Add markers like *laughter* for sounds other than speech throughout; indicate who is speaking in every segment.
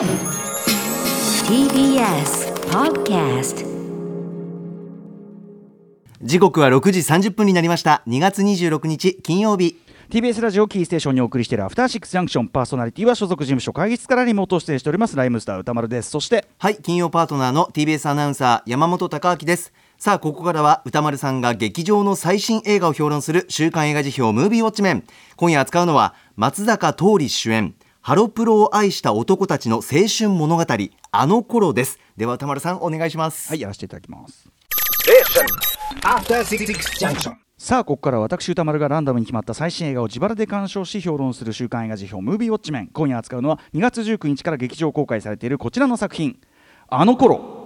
Speaker 1: TBS Podcast
Speaker 2: 時刻は6時30分になりました。2月26日金曜日。
Speaker 3: TBS ラジオキーステーションにお送りしているアフターシックスジャンクションパーソナリティは所属事務所会議室からリモート出演しております。ライムスター歌丸です。そして
Speaker 2: はい金曜パートナーの TBS アナウンサー山本貴明です。さあここからは歌丸さんが劇場の最新映画を評論する週刊映画辞表ムービーウォッチメン。今夜扱うのは松坂桃李主演ハロプロを愛した男たちの青春物語あの頃です。では歌丸さんお願いします。
Speaker 3: はいやらせていただきます。
Speaker 4: After Six Junction.
Speaker 3: さあここからは私歌丸がランダムに決まった最新映画を自腹で鑑賞し評論する週刊映画辞表ムービーウォッチメン今夜扱うのは2月19日から劇場公開されているこちらの作品。あの頃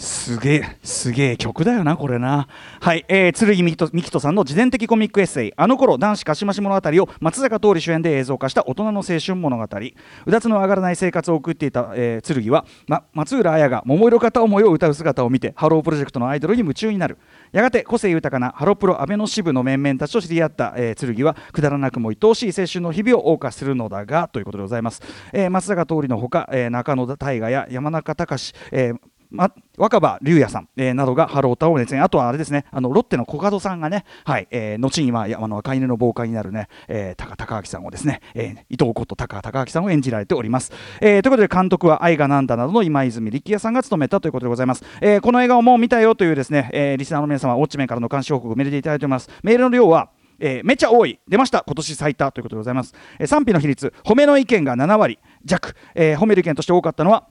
Speaker 3: すげえすげえ曲だよなこれな。はい、えー、剣美希人さんの自伝的コミックエッセイ「あの頃男子かしまし物語」を松坂桃李主演で映像化した大人の青春物語。うだつの上がらない生活を送っていた、えー、剣は、ま、松浦綾が桃色片思いを歌う姿を見てハロープロジェクトのアイドルに夢中になる。やがて個性豊かなハロプロ安倍の支部の面々たちと知り合った、えー、剣はくだらなくも愛おしい青春の日々を謳歌するのだがということでございます、えー、松坂桃李のほか、えー、中野大河や山中隆、えーま、若葉龍也さん、えー、などがハロータを熱演。あとはあれですねあのロッテのコカドさんがね、はいえー、後にはあの赤犬の傍観になるね、えー、高高明さんをですね、えー、伊藤こと高高明さんを演じられております、えー、ということで監督は愛がなんだなどの今泉力也さんが務めたということでございます、えー、この映画をもう見たよというですね、えー、リスナーの皆様ウォッチメンからの監視報告をメールでいただいております。メールの量はえー、めちゃ多い。出ました。今年最多ということでございます、えー、賛否の比率褒めの意見が7割弱、えー、褒める意見として多かったのは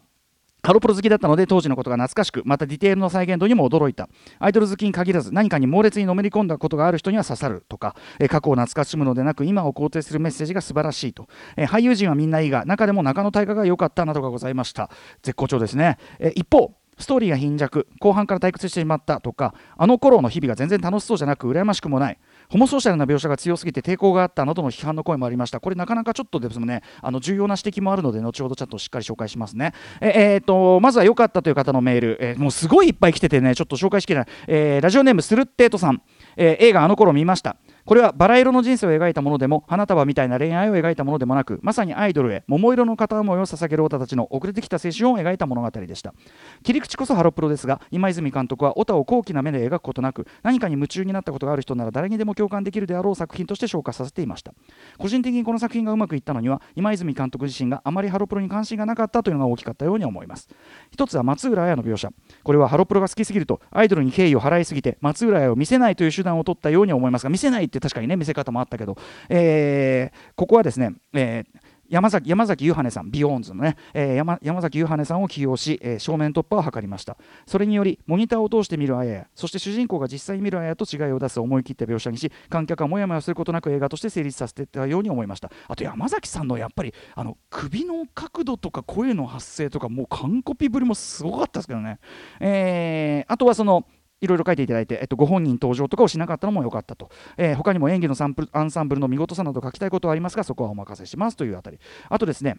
Speaker 3: ハロプロ好きだったので当時のことが懐かしくまたディテールの再現度にも驚いた。アイドル好きに限らず何かに猛烈にのめり込んだことがある人には刺さるとか、え過去を懐かしむのでなく今を肯定するメッセージが素晴らしいと、え俳優陣はみんないいが中でも中野大河が良かったなどがございました。絶好調ですね、え一方ストーリーが貧弱後半から退屈してしまったとかあの頃の日々が全然楽しそうじゃなく羨ましくもない。ホモソーシャルな描写が強すぎて抵抗があったなどの批判の声もありました。これなかなかちょっとですねあの重要な指摘もあるので後ほどちょっとしっかり紹介しますね。ええー、とまずは良かったという方のメール、えー、もうすごいいっぱい来ててねちょっと紹介しきれない、えー、ラジオネームスルッテートさん、えー、映画あの頃見ました。これはバラ色の人生を描いたものでも花束みたいな恋愛を描いたものでもなくまさにアイドルへ桃色の片思いを捧げる太田たちの遅れてきた青春を描いた物語でした。切り口こそハロプロですが今泉監督は太田を高貴な目で描くことなく何かに夢中になったことがある人なら誰にでも共感できるであろう作品として消化させていました。個人的にこの作品がうまくいったのには今泉監督自身があまりハロプロに関心がなかったというのが大きかったように思います。一つは松浦亜弥の描写。これはハロプロが好きすぎるとアイドルに敬意を払いすぎて松浦亜弥を見せないという手段を取ったように思いますが見せないって確かにね見せ方もあったけど、えー、ここはですね、えー山崎山﨑夢羽さん、 BEYOOOOONDS のね、えー、山山﨑夢羽さんを起用し、えー、正面突破を図りました。それにより、モニターを通して見るあやや、そして主人公が実際に見るあやと違いを出す思い切った描写にし、観客はもやもやすることなく映画として成立させていたように思いました。あと、山﨑さんのやっぱり、あの首の角度とか声の発声とか、もう完コピぶりもすごかったですけどね。えー、あとはその、いろいろ書いていただいて、えっと、ご本人登場とかをしなかったのも良かったと、えー、他にも演技のサンプルアンサンブルの見事さなど書きたいことはありますがそこはお任せしますというあたり。あとですね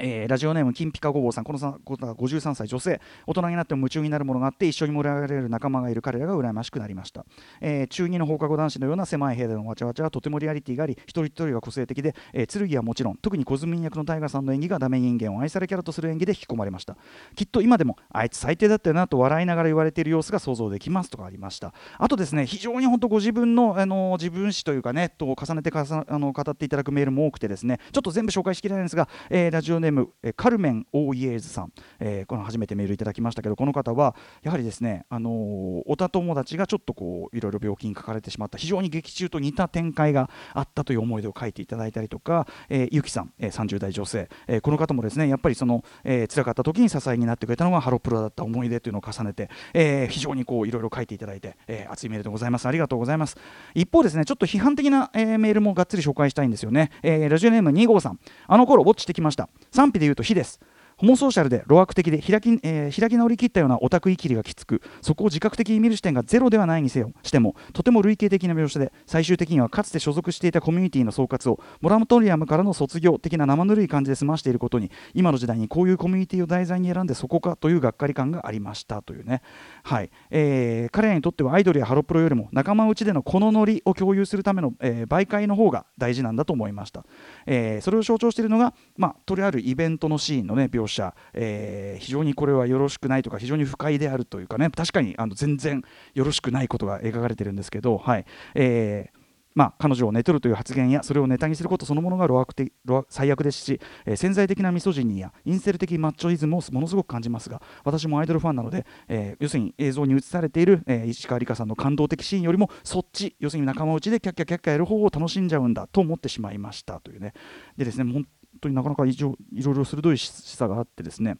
Speaker 3: えー、ラジオネーム金ピカごぼうさん。この方は53歳女性。大人になっても夢中になるものがあって一緒に盛り上がれる仲間がいる彼らが羨ましくなりました、えー、中2の放課後男子のような狭い部屋でのわちゃわちゃはとてもリアリティがあり一人一人が個性的で、えー、剣はもちろん特に小泉役の大河さんの演技がダメ人間を愛されキャラとする演技で引き込まれました。きっと今でもあいつ最低だったよなと笑いながら言われている様子が想像できますとかありました。あとですね非常に本当ご自分の、あの自分史というかねと重ねてかさあの語っていただくメールも多くてですねちょっと全部紹介しきれないんですが、えー、ラジオネーム、えー、カルメン・オーイエーズさん、えー、この初めてメールいただきましたけどこの方はやはりですねあのー、おた友達がちょっとこういろいろ病気にかかれてしまった非常に劇中と似た展開があったという思い出を書いていただいたりとか、えー、ゆきさん、えー、30代女性、えー、この方もですねやっぱりその、えー、辛かった時に支えになってくれたのがハロプロだった思い出というのを重ねて、えー、非常にこういろいろ書いていただいて、えー、熱いメールでございます。ありがとうございます。一方ですねちょっと批判的な、えー、メールもがっつり紹介したいんですよね、えー、ラジオネーム2号さん。あの頃ウォッチしてきました。賛否で言うと火です。ホモソーシャルで路悪的で開き,、えー開き直りきったようなオタクイキリがきつくそこを自覚的に見る視点がゼロではないにせよしてもとても類型的な描写で最終的にはかつて所属していたコミュニティの総括をモラムトリアムからの卒業的な生ぬるい感じで済ましていることに今の時代にこういうコミュニティを題材に選んでそこかというがっかり感がありましたというね、はい。えー彼らにとってはアイドルやハロプロよりも仲間内でのこのノリを共有するための、えー媒介の方が大事なんだと思いました、えーそれを象徴しているのが、まあ、とりあるイベントのシーンの、ね、描写、えー非常にこれはよろしくないとか非常に不快であるというかね。確かにあの全然よろしくないことが描かれてるんですけど、はい。えーまあ、彼女を寝取るという発言やそれをネタにすることそのものが路悪的最悪ですし、えー潜在的なミソジニーやインセル的マッチョイズムをものすごく感じますが私もアイドルファンなので、えー要するに映像に映されている、えー石川梨花さんの感動的シーンよりもそっち要するに仲間内でキャッキャキャッキャやる方を楽しんじゃうんだと思ってしまいましたというね。でですね本当になかなかいろいろいろ鋭い示唆があってですね。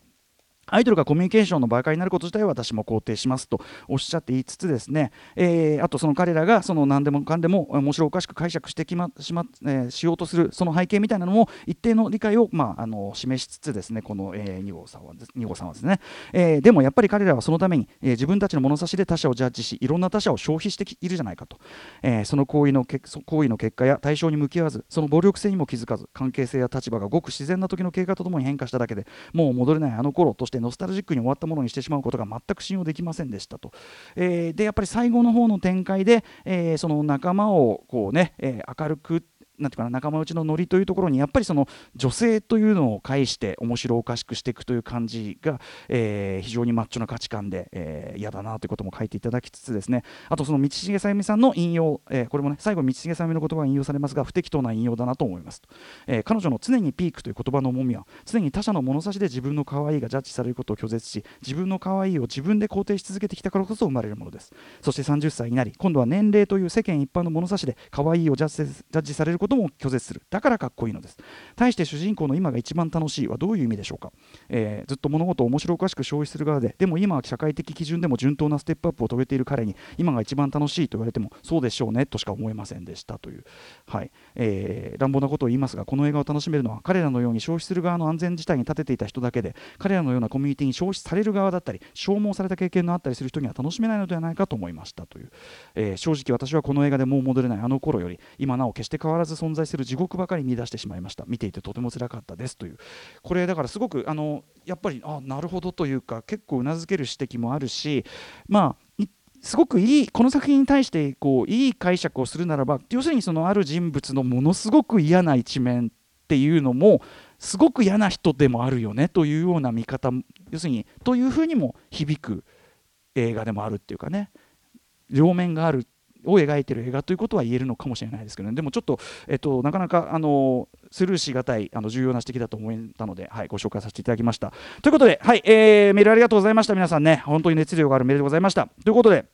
Speaker 3: アイドルがコミュニケーションの媒介になること自体は私も肯定しますとおっしゃって言いつつですね、えーあとその彼らがその何でもかんでも面白おかしく解釈してきましま、えーしようとするその背景みたいなのも一定の理解を、まあ、あの示しつつですねこの、えー、2号さんはです2号さんはですね、えーでもやっぱり彼らはそのために、えー自分たちの物差しで他者をジャッジしいろんな他者を消費しているじゃないかと、えーその行為のけ行為の結果や対象に向き合わずその暴力性にも気づかず関係性や立場がごく自然な時の経過とともに変化しただけでもう戻れないあの頃としてノスタルジックに終わったものにしてしまうことが全く信用できませんでしたと、えーでやっぱり最後の方の展開で、えーその仲間をこうね、えー明るくなんていうかな仲間内のノリというところにやっぱりその女性というのを介して面白おかしくしていくという感じが、えー非常にマッチョな価値観で、えー嫌だなということも書いていただきつつですね。あとその道重さゆみさんの引用、えーこれもね最後道重さゆみの言葉が引用されますが不適当な引用だなと思います。と、えー彼女の常にピークという言葉の重みは常に他者の物差しで自分の可愛いがジャッジされることを拒絶し自分の可愛いを自分で肯定し続けてきたからこそ生まれるものです。そして30歳になり今度は年齢という世間一般の物差しで可愛いをジャッジジャッジされることとも拒絶する。だからかっこいいのです。対して主人公の今が一番楽しいはどういう意味でしょうか、えーずっと物事を面白おかしく消費する側ででも今は社会的基準でも順当なステップアップを遂げている彼に今が一番楽しいと言われてもそうでしょうねとしか思えませんでしたという、はい。えー乱暴なことを言いますがこの映画を楽しめるのは彼らのように消費する側の安全地帯に立てていた人だけで彼らのようなコミュニティに消費される側だったり消耗された経験のあったりする人には楽しめないのではないかと思いましたという、えー正直私はこの映画でもう戻れない。あの頃より今なお決して変わらず存在する地獄ばかり見出してしまいました。見ていてとても辛かったですという。これだからすごくあのやっぱりあなるほどというか結構うなずける指摘もあるしまあすごくいいこの作品に対してこういい解釈をするならば要するにそのある人物のものすごく嫌な一面っていうのもすごく嫌な人でもあるよねというような見方要するにというふうにも響く映画でもあるっていうかね。両面があるを描いている映画ということは言えるのかもしれないですけど、ね、でもちょっと、えっと、なかなかあのスルーしがたいあの重要な指摘だと思ったので、はい、ご紹介させていただきました。ということで、はいえーメールありがとうございました皆さんね本当に熱量があるメールでございました。ということで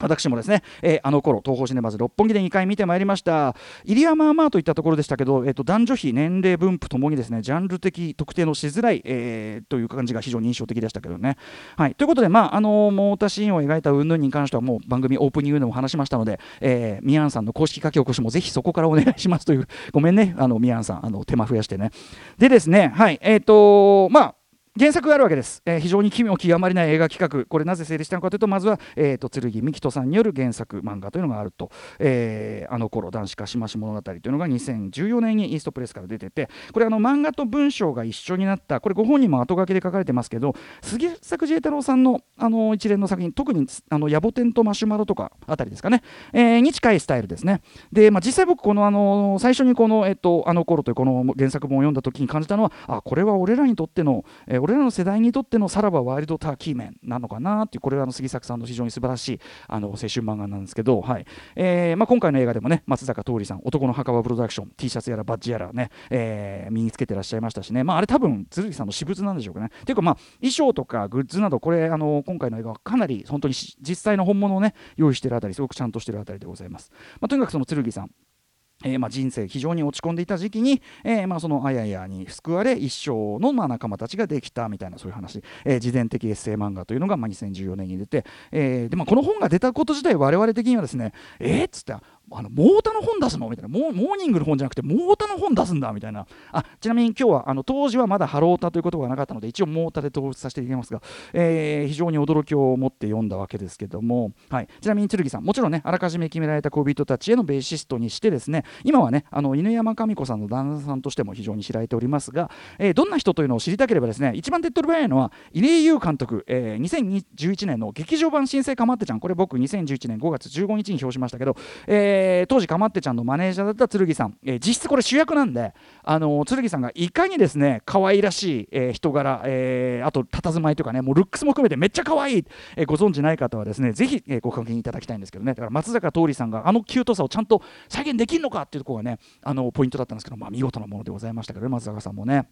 Speaker 3: 私もですね、えーあの頃東宝シネマズ六本木で2回見てまいりました入山はまあといったところでしたけど、えー、と男女比年齢分布ともにですねジャンル的特定のしづらい、えーという感じが非常に印象的でしたけどね。はい、ということで、まああのモータシーンを描いた云々に関してはもう番組オープニングでも話しましたので、えー、ミヤンさんの公式書き起こしもぜひそこからお願いしますというごめんねあのミヤンさんあの手間増やしてね。でですねはいえっ、とまあ原作があるわけです、えー非常に奇妙極まりない映画企画。これなぜ成立したのかというとまずは、えー、と剣美希人さんによる原作漫画というのがあると、えーあの頃男子かしまし物語というのが2014年にイーストプレスから出ててこれあの漫画と文章が一緒になった。これご本人も後書きで書かれてますけど杉作慈太郎さんのあの一連の作品特にあの野暮天とマシュマロとかあたりですかね、えーに近いスタイルですね。で、まあ、実際僕このあの最初にこの、えっと、あの頃というこの原作本を読んだ時に感じたのはあこれは俺らにとっての、えー俺らの世代にとってのさらばワイルドターキーメンなのかなっていうこれはあの杉作さんの非常に素晴らしいあの青春漫画なんですけど、はい。えーまあ、今回の映画でもね松坂桃李さん男の墓場プロダクション T シャツやらバッジやらね、えー身につけてらっしゃいましたしね、まあ、あれ多分剣さんの私物なんでしょうかね。ていうかまあ衣装とかグッズなどこれあの今回の映画はかなり本当に実際の本物をね用意してるあたりすごくちゃんとしてるあたりでございます、まあ、とにかくその剣さん。えーまあ、人生非常に落ち込んでいた時期に、えーまあ、そのあややに救われ一生のまあ仲間たちができたみたいなそういう話、えー、自伝的エッセイ漫画というのがまあ2014年に出て、えでまあ、この本が出たこと自体我々的にはですねえ、っつってあのモータの本出すの？みたいな。モーニングの本じゃなくてモータの本出すんだみたいな。あちなみに今日はあの当時はまだハロータということがなかったので一応モータで統一させていただきますが、えー、非常に驚きを持って読んだわけですけども、はい、ちなみに剣さんもちろんねあらかじめ決められた恋人たちへのベーシストにしてですね今はねあの犬山神子さんの旦那さんとしても非常に知られておりますが、えー、どんな人というのを知りたければですね一番手っ取り早いのは入江優監督、えー、2011年の劇場版新生かまってちゃん。これ僕2011年5月15日に表しましたけど、えー、当時かまってちゃんのマネージャーだった剣さん、えー、実質これ主役なんで、あの剣さんがいかにですね可愛らしい、え、人柄、えー、あと佇まいとかねもうルックスも含めてめっちゃ可愛い、えー、ご存知ない方はですねぜひ、え、ご確認いただきたいんですけどねだから松坂桃李さんがあのキュートさをちゃんと再現できるのかっていうところがねあのポイントだったんですけど、まあ、見事なものでございましたけどね松坂さんもね。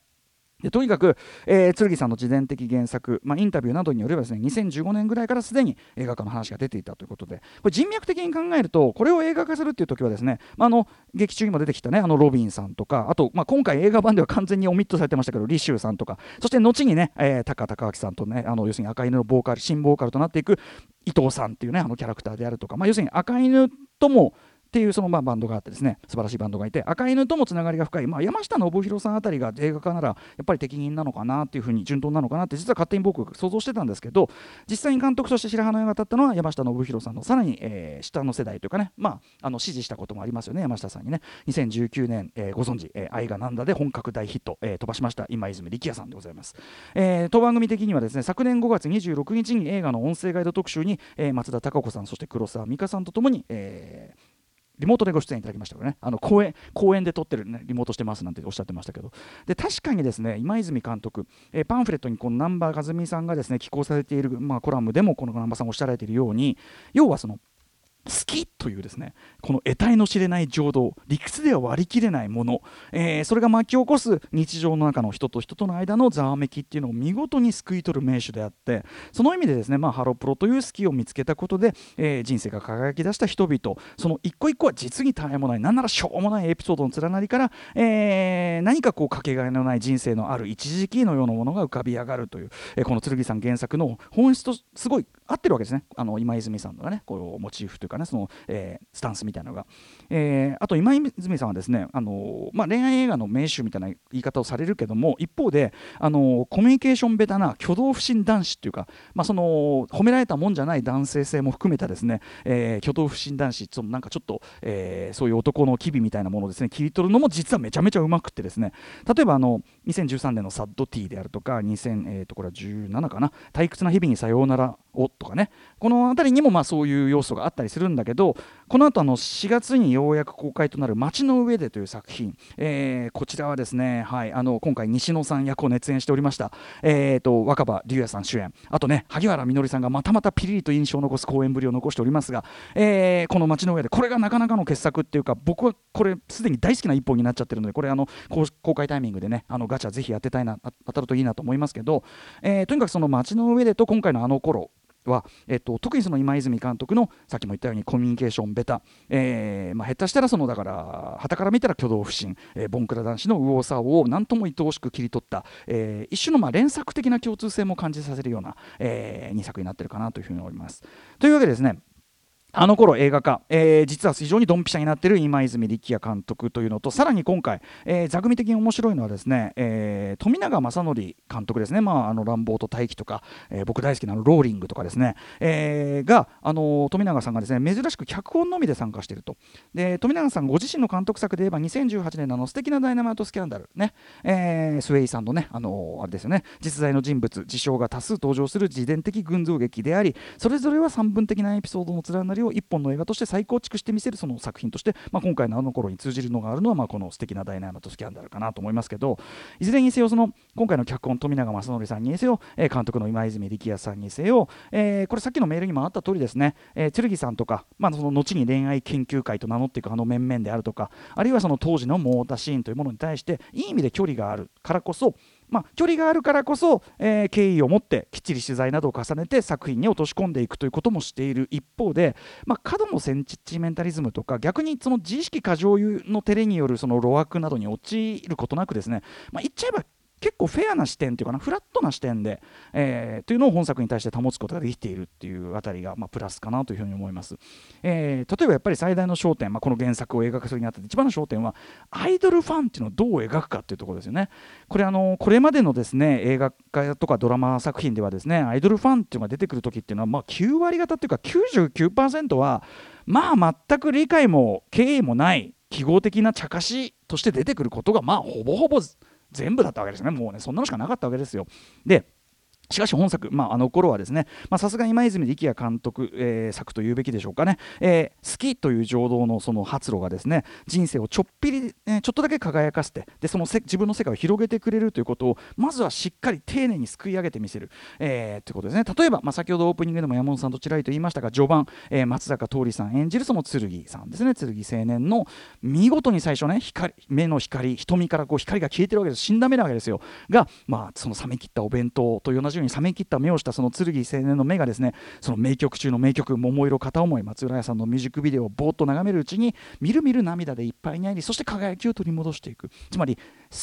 Speaker 3: でとにかく、えー、剣さんの自伝的原作、まあ、インタビューなどによればですね2015年ぐらいからすでに映画化の話が出ていたということでこれ人脈的に考えるとこれを映画化するっていう時はですね、まあ、あの劇中にも出てきたねあのロビンさんとかあと、まあ、今回映画版では完全にオミットされてましたけどリシューさんとかそして後にね、えー、高隆明さんとねあの要するに赤犬のボーカル新ボーカルとなっていく伊藤さんっていうねあのキャラクターであるとか、まあ、要するに赤犬ともっていうそのまあバンドがあってですね素晴らしいバンドがいて赤犬ともつながりが深い、まあ、山下信弘さんあたりが映画化ならやっぱり適任なのかなっていうふうに順当なのかなって実は勝手に僕想像してたんですけど実際に監督として白羽の矢が立ったのは山下信弘さんのさらに、えー、下の世代というかね、まあ、あの支持したこともありますよね山下さんにね。2019年、えー、ご存知、えー、愛がなんだで本格大ヒット、えー、飛ばしました今泉力也さんでございます、えー、当番組的にはですね昨年5月26日に映画の音声ガイド特集に、えー、松田孝子さんそして黒沢美香さんとともに、えー、リモートでご出演いただきましたけどね、あの公演公演で撮ってる、ね、リモートしてますなんておっしゃってましたけど、で確かにですね今泉監督、えー、パンフレットにこの南波和美さんがですね寄稿されている、まあ、コラムでもこの南波さんおっしゃられているように、要はその好きというですねこの得体の知れない情動理屈では割り切れないもの、えー、それが巻き起こす日常の中の人と人との間のざわめきっていうのを見事に救い取る名手であってその意味でですね、まあ、ハロプロという好きを見つけたことで、えー、人生が輝き出した人々その一個一個は実に大変もない何ならしょうもないエピソードの連なりから、えー、何かこうかけがえのない人生のある一時期のようなものが浮かび上がるという、え、この剣さん原作の本質とすごい合ってるわけですね。あの今泉さんのねこうモチーフというかねその、えー、スタンスみたいなのが、えー、あと今泉さんはですねあの、まあ、恋愛映画の名手みたいな言い方をされるけども一方であのコミュニケーションベタな挙動不審男子っていうか、まあ、その褒められたもんじゃない男性性も含めたですね、えー、挙動不審男子そのなんかちょっと、えー、そういう男の機微みたいなものをですね切り取るのも実はめちゃめちゃうまくってですね。例えばあの2013年のサッドティーであるとか2000、えー、とこれは17かな。退屈な日々にさようならをとかね。この辺りにもまあそういう要素があったりするするんだけどこの後あの4月にようやく公開となる「街の上で」という作品、えー、こちらはですね、はい、あの今回西野さん役を熱演しておりました、えーと、若葉龍也さん主演。あとね萩原みのりさんがまたまたピリリと印象を残す公演ぶりを残しておりますが、えー、この街の上でこれがなかなかの傑作っていうか僕はこれすでに大好きな一本になっちゃってるのでこれあの公開タイミングでねあのガチャぜひやってたいな当たるといいなと思いますけど、えー、とにかくその街の上でと今回のあの頃は、えっと、特にその今泉監督のさっきも言ったようにコミュニケーションベタ、えーまあ、下手したらそのだからはたから見たら挙動不審、えー、ボンクラ男子の右往左往を何とも愛おしく切り取った、えー、一種のまあ連作的な共通性も感じさせるような、えー、2作になってるかなというふうに思います。というわけでですねあの頃映画化、えー、実は非常にドンピシャになっている今泉力也監督というのとさらに今回、えー、座組的に面白いのはですね、えー、富永正則監督ですね、まあ、あの乱暴と大気とか、えー、僕大好きなローリングとかですね、えー、が、あの富永さんがですね珍しく脚本のみで参加していると。で富永さんご自身の監督作で言えば2018年のあの素敵なダイナマイトスキャンダル。ね、えー、スウェイさんのね、あのあれですよね。実在の人物事象が多数登場する自伝的群像劇でありそれぞれは三分的なエピソードの連なりを一本の映画として再構築してみせるその作品として、まあ、今回のあの頃に通じるのがあるのは、まあ、この素敵なダイナマイトスキャンダルかなと思いますけどいずれにせよその今回の脚本富永正則さんにせよ、え、監督の今泉力也さんにせよ、えー、これさっきのメールにもあった通りですね、えー、剣さんとか、まあ、その後に恋愛研究会と名乗っていくあの面々であるとかあるいはその当時のモータシーンというものに対していい意味で距離があるからこそまあ、距離があるからこそ、えー敬意を持ってきっちり取材などを重ねて作品に落とし込んでいくということもしている一方で、まあ、過度のセンチメンタリズムとか逆にその自意識過剰の照れによるその露悪などに陥ることなくですね、まあ、言っちゃえば結構フェアな視点というかなフラットな視点で、えーというのを本作に対して保つことができているっていうあたりが、まあ、プラスかなというふうに思います、えー例えばやっぱり最大の焦点、まあ、この原作を描くにあたって一番の焦点はアイドルファンっていうのをどう描くかっていうところですよね。これあのこれまでのですね映画化とかドラマ作品ではですねアイドルファンっていうのが出てくる時っていうのは、まあ、9割方っていうか99%はまあ全く理解も敬意もない記号的な茶化しとして出てくることがまあほぼほぼ全部だったわけですね。もうねそんなのしかなかったわけですよ。でしかし本作、まあ、あの頃はですねさすが今泉力也監督、えー作というべきでしょうかね、えー好きという情動のその発露がですね人生をちょっぴり、えーちょっとだけ輝かせてでそのせ自分の世界を広げてくれるということをまずはしっかり丁寧にすくい上げてみせる、えーということですね。例えば、まあ、先ほどオープニングでも山本さんとちらりと言いましたが序盤、えー松坂桃李さん演じるその剣さんですね。剣青年の見事に最初ね光目の光瞳からこう光が消えてるわけです。死んだ目なわけですよ。が、まあ、その冷め切ったお弁当と同じ中に冷め切った目をしたその剣青年の目がですねその名曲中の名曲「桃色片思い」松浦屋さんのミュージックビデオをぼーっと眺めるうちにみるみる涙でいっぱいになりそして輝きを取り戻していく。つまり好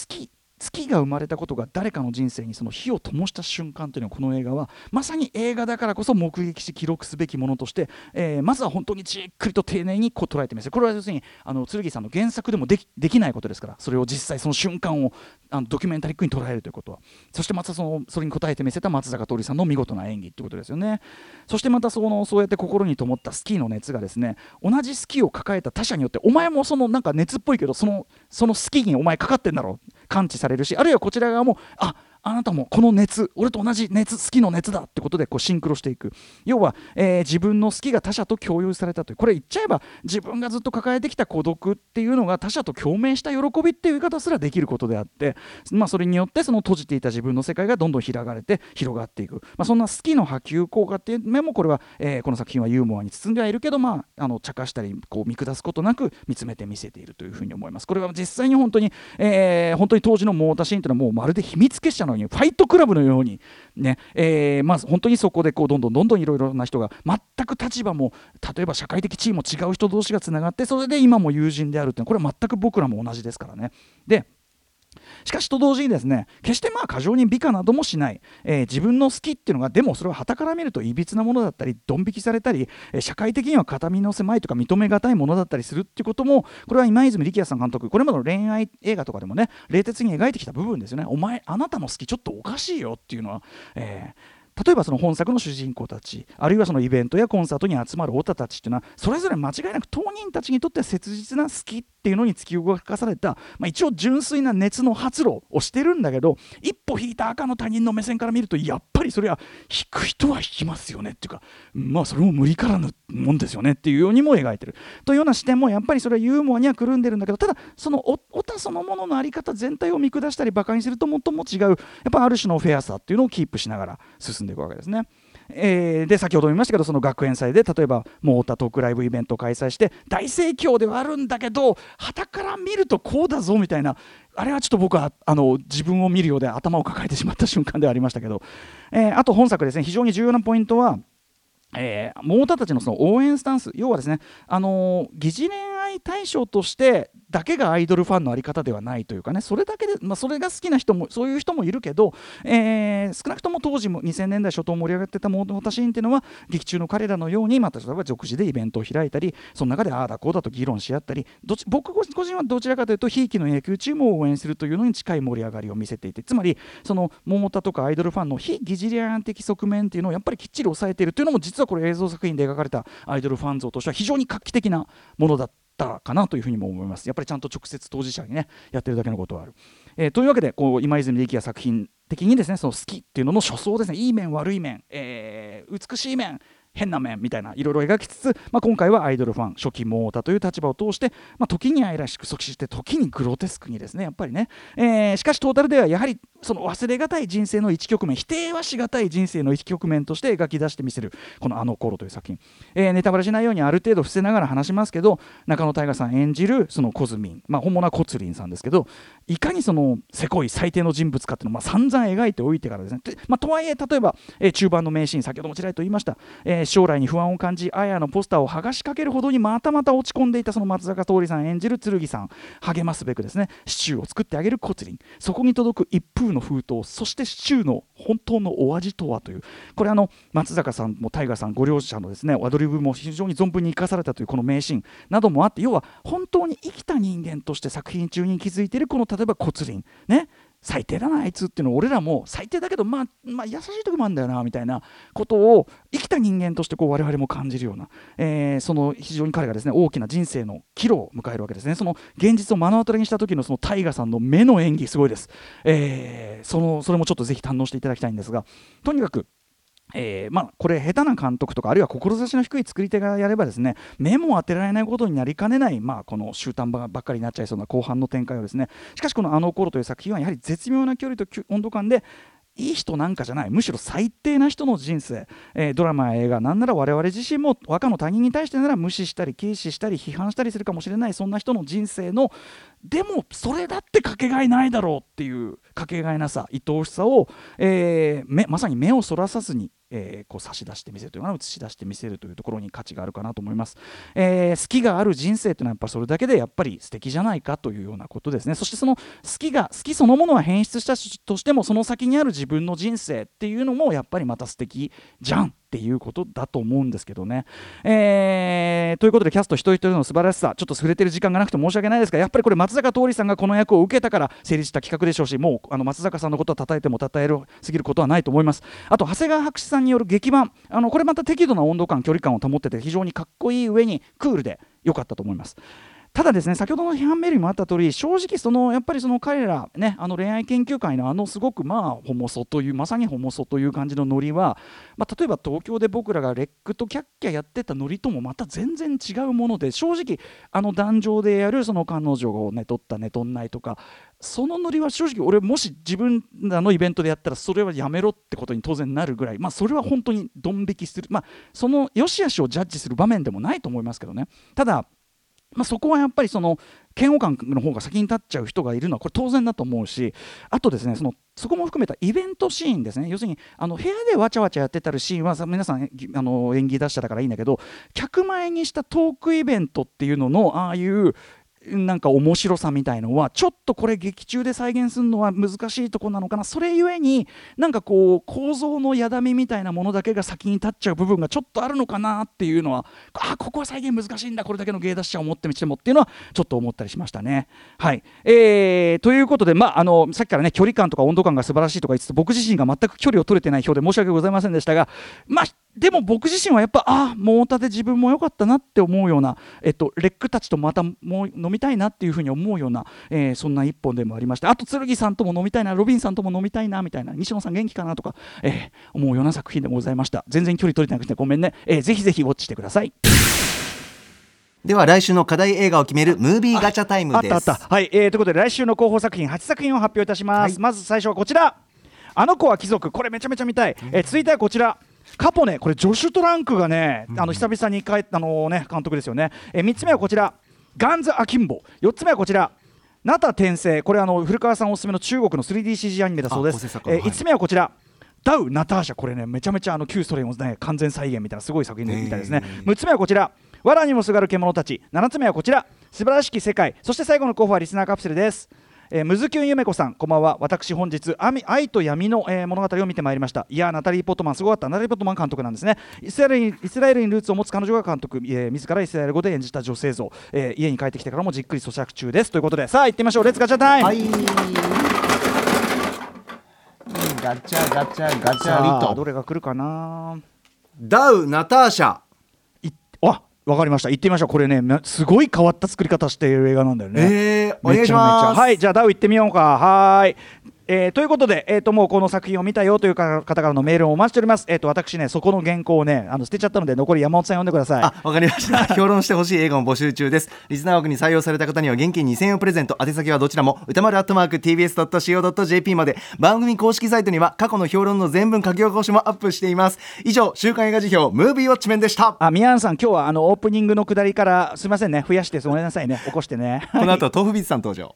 Speaker 3: き月が生まれたことが誰かの人生にその火を灯した瞬間というのはこの映画はまさに映画だからこそ目撃し記録すべきものとして、えーまずは本当にじっくりと丁寧にこう捉えてみせるこれは要するにあの剣さんの原作でもできできないことですからそれを実際その瞬間をあのドキュメンタリックに捉えるということは。そしてまたそのそれに応えてみせた松坂桃李さんの見事な演技ということですよね。そしてまたそのそうやって心に灯ったスキーの熱がですね同じスキーを抱えた他者によってお前もそのなんか熱っぽいけどそのそのスキーにお前かかってんだろ。感知されるしあるいはこちら側もああなたもこの熱俺と同じ熱好きの熱だってことでこうシンクロしていく。要は、えー自分の好きが他者と共有されたという。これ言っちゃえば自分がずっと抱えてきた孤独っていうのが他者と共鳴した喜びっていう言い方すらできることであって、まあ、それによってその閉じていた自分の世界がどんどん開かれて広がっていく、まあ、そんな好きの波及効果っていう面もこれは、えーこの作品はユーモアに包んではいるけど、まあ、あの茶化したりこう見下すことなく見つめて見せているというふうに思います。これは実際に本当に、えー本当に当時のモーターシーンというのはもうまるで秘密結社のようにファイトクラブのようにね、えーまあ本当にそこでこうどんどんどんどんいろいろな人が全く立場も例えば社会的地位も違う人同士がつながってそれで今も友人であるっていうのはこれは全く僕らも同じですからね。でしかしと同時にですね決してまあ過剰に美化などもしない、えー自分の好きっていうのがでもそれははたから見るといびつなものだったりドン引きされたり、えー社会的には形見の狭いとか認めがたいものだったりするっていうこともこれは今泉力也さん監督これまでの恋愛映画とかでもね冷徹に描いてきた部分ですよね。お前あなたの好きちょっとおかしいよっていうのは、えー例えばその本作の主人公たちあるいはそのイベントやコンサートに集まるオタたちっていうのはそれぞれ間違いなく当人たちにとっては切実な好きっていうのに突き動かされた、まあ、一応純粋な熱の発露をしてるんだけど一歩引いた赤の他人の目線から見るとやっぱりそれは引く人は引きますよねっていうかまあそれも無理からぬもんですよねっていうようにも描いてる。というような視点もやっぱりそれはユーモアにはくるんでるんだけどただそのオタそのもののあり方全体を見下したりバカにするともっとも違うやっぱある種のフェアさっていうのをキープしながら進んでいくわけですね。えーで先ほども言いましたけどその学園祭で例えばモータートークライブイベントを開催して大盛況ではあるんだけどはたから見るとこうだぞみたいなあれはちょっと僕はあの自分を見るようで頭を抱えてしまった瞬間ではありましたけど、えーあと本作ですね非常に重要なポイントはえー、モーターたちのその応援スタンス要はですね、あのー疑似恋愛対象としてだけがアイドルファンのあり方ではないというかねそれだけで、まあ、それが好きな人もそういう人もいるけど、えー少なくとも当時も2000年代初頭盛り上がってたモーターシーンっていうのは劇中の彼らのように、まあ、例えば独自でイベントを開いたりその中でああだこうだと議論し合ったりどっち僕個人はどちらかというとひいきの野球チームを応援するというのに近い盛り上がりを見せていてつまりそのモーターとかアイドルファンの非疑似恋愛的側面っていうのをやっぱりきっちり抑えているというのも実はこれ映像作品で描かれたアイドルファン像としては非常に画期的なものだったかなというふうにも思います。やっぱりちゃんと直接当事者にねやってるだけのことはある、えーというわけでこう今泉力也作品的にですねその好きっていうのの初想ですね。いい面悪い面、えー美しい面変な面みたいないろいろ描きつつ、まあ、今回はアイドルファン初期モータという立場を通して、まあ、時に愛らしくそして時にグロテスクにですねやっぱりね、えーしかしトータルではやはりその忘れがたい人生の一局面否定はしがたい人生の一局面として描き出してみせるこの「あの頃という作品、えーネタバレしないようにある程度伏せながら話しますけど中野大河さん演じるそのコズミン、まあ、本物はコツリンさんですけどいかにそのせこい最低の人物かっていうのをまあ散々描いておいてからですね。まあ、とはいえ例えば、えー中盤の名シーン先ほどもちらりと言いました、えー将来に不安を感じあやのポスターを剥がしかけるほどにまたまた落ち込んでいたその松坂桃李さん演じる剣さん励ますべくですねシチューを作ってあげるコツリンそこに届く一風の封筒そしてシチューの本当のお味とはという。これあの松坂さんも大河さんご両者のですねアドリブも非常に存分に生かされたというこの名シーンなどもあって要は本当に生きた人間として作品中に気づいているこの例えば骨輪ね。最低だなあいつっていうのを俺らも最低だけど、まあ、まあ優しい時もあるんだよなみたいなことを生きた人間としてこう我々も感じるような、えーその非常に彼がですね大きな人生の岐路を迎えるわけですね。その現実を目の当たりにした時のその大河さんの目の演技すごいです、えーそのそれもちょっとぜひ堪能していただきたいんですがとにかくえーまあ、これ下手な監督とかあるいは志の低い作り手がやればですね目も当てられないことになりかねない、まあ、この終端ばっかりになっちゃいそうな後半の展開をですねしかしこの「あの頃という作品はやはり絶妙な距離と温度感でいい人なんかじゃないむしろ最低な人の人生、えードラマや映画なんなら我々自身も若の他人に対してなら無視したり軽視したり批判したりするかもしれないそんな人の人生のでもそれだってかけがえないだろうっていうかけがえなさ愛おしさを、えーまさに目をそらさずに、えーこう差し出してみせるというか映し出してみせるというところに価値があるかなと思います、えー好きがある人生というのはやっぱそれだけでやっぱり素敵じゃないかというようなことですね。そしてその好きが好きそのものは変質したとしてもその先にある自分の人生っていうのもやっぱりまた素敵じゃん。っていうことだと思うんですけどね。えーということでキャスト一人一人の素晴らしさちょっと触れてる時間がなくて申し訳ないですがやっぱりこれ松坂桃李さんがこの役を受けたから成立した企画でしょうしもうあの松坂さんのことは称えても称えるすぎることはないと思います。あと長谷川博士さんによる劇版あのこれまた適度な温度感距離感を保ってて非常にかっこいい上にクールで良かったと思います。ただですね先ほどの批判メールにもあった通り正直そのやっぱりその彼らねあの恋愛研究会のあのすごくまあホモソというまさにホモソという感じのノリは、まあ、例えば東京で僕らがレックとキャッキャやってたノリともまた全然違うもので正直あの壇上でやるその彼女を寝取った寝取んないとかそのノリは正直俺もし自分らのイベントでやったらそれはやめろってことに当然なるぐらいまあそれは本当にドン引きするまあその良し悪しをジャッジする場面でもないと思いますけどね。ただまあ、そこはやっぱりその嫌悪感の方が先に立っちゃう人がいるのはこれ当然だと思うしあとですねそのそこも含めたイベントシーンですね。要するにあの部屋でわちゃわちゃやってたるシーンは皆さんあの演技出したからいいんだけど客前にしたトークイベントっていうののああいうなんか面白さみたいのはちょっとこれ劇中で再現するのは難しいとこなのかなそれゆえになんかこう構造のやだみみたいなものだけが先に立っちゃう部分がちょっとあるのかなっていうのはあここは再現難しいんだこれだけの芸達者を持ってみてもっていうのはちょっと思ったりしましたね。はい、えーということで、まあ、あのさっきからね距離感とか温度感が素晴らしいとか言いつつ僕自身が全く距離を取れてない表で申し訳ございませんでしたがまあでも僕自身はやっぱああモータで自分も良かったなって思うような、えっと、レックたちとまたもう飲みたいなっていうふうに思うような、えーそんな一本でもありましてあと剣さんとも飲みたいなロビンさんとも飲みたいなみたいな西野さん元気かなとか、えー思うような作品でもございました。全然距離取れてなくてごめんね、えーぜひぜひウォッチしてください。
Speaker 2: では来週の課題映画を決めるムービーガチャタイム
Speaker 3: あっ
Speaker 2: です
Speaker 3: たあった。はい、えーということで来週の候補作品8作品を発表いたします、まず最初はこちら。あの子は貴族。これめちゃめちゃ見たい、えー続いてはこちらカポネこれジョシュ・トランクがね、あの久々に帰ったあのね監督ですよね、え3つ目はこちら。ガンズ・アキンボ。4つ目はこちら。ナタ転生。これあの古川さんおすすめの中国の 3DCG アニメだそうです、え
Speaker 2: 作はい。
Speaker 3: 5つ目はこちら。ダウ・ナターシャ。これねめちゃめちゃあの旧ソ連をね完全再現みたいなすごい作品みたいですね。6つ目はこちら。藁にもすがる獣たち。7つ目はこちら。すばらしき世界。そして最後の候補はリスナーカプセルですえー、ムズキュンゆめこさん、こんばんは。私、本日、あみ愛と闇の、えー物語を見てまいりました。いやー、ナタリー・ポートマン、すごかった。ナタリー・ポートマン監督なんですね。イスラエルにイスラエルにルーツを持つ彼女が監督、えー自らイスラエル語で演じた女性像、えー家に帰ってきてからもじっくり咀嚼中です。ということで、さあ、行ってみましょう。 Let's ガチャタイム、
Speaker 2: はいガチャガチャガチャリと
Speaker 3: どれが来るかな？
Speaker 2: ダウナターシャ
Speaker 3: いあわかりました。行ってみましょう。これね、ますごい変わった作り方している映画なんだよね。
Speaker 2: えーお願いします
Speaker 3: はい、じゃあダウ行ってみようか。はい。えーということで、えー、ともうこの作品を見たよというか方からのメールをお待ちしております、えー、と私ねそこの原稿をねあの捨てちゃったので残り山本さん読んでください
Speaker 2: あ、わかりました。評論してほしい映画も募集中です。リスナー枠に採用された方には現金2000円をプレゼント。宛先はどちらも歌丸アットマーク tbs.co.jp まで。番組公式サイトには過去の評論の全文書き起こしもアップしています。以上、週刊映画辞表ムービーウォッチメンでした。
Speaker 3: あ宮原さん今日はあのオープニングの下りからすみませんね増やしてごめんなさいね起こしてね *laughs*
Speaker 2: この後、豆腐ビズさん登場。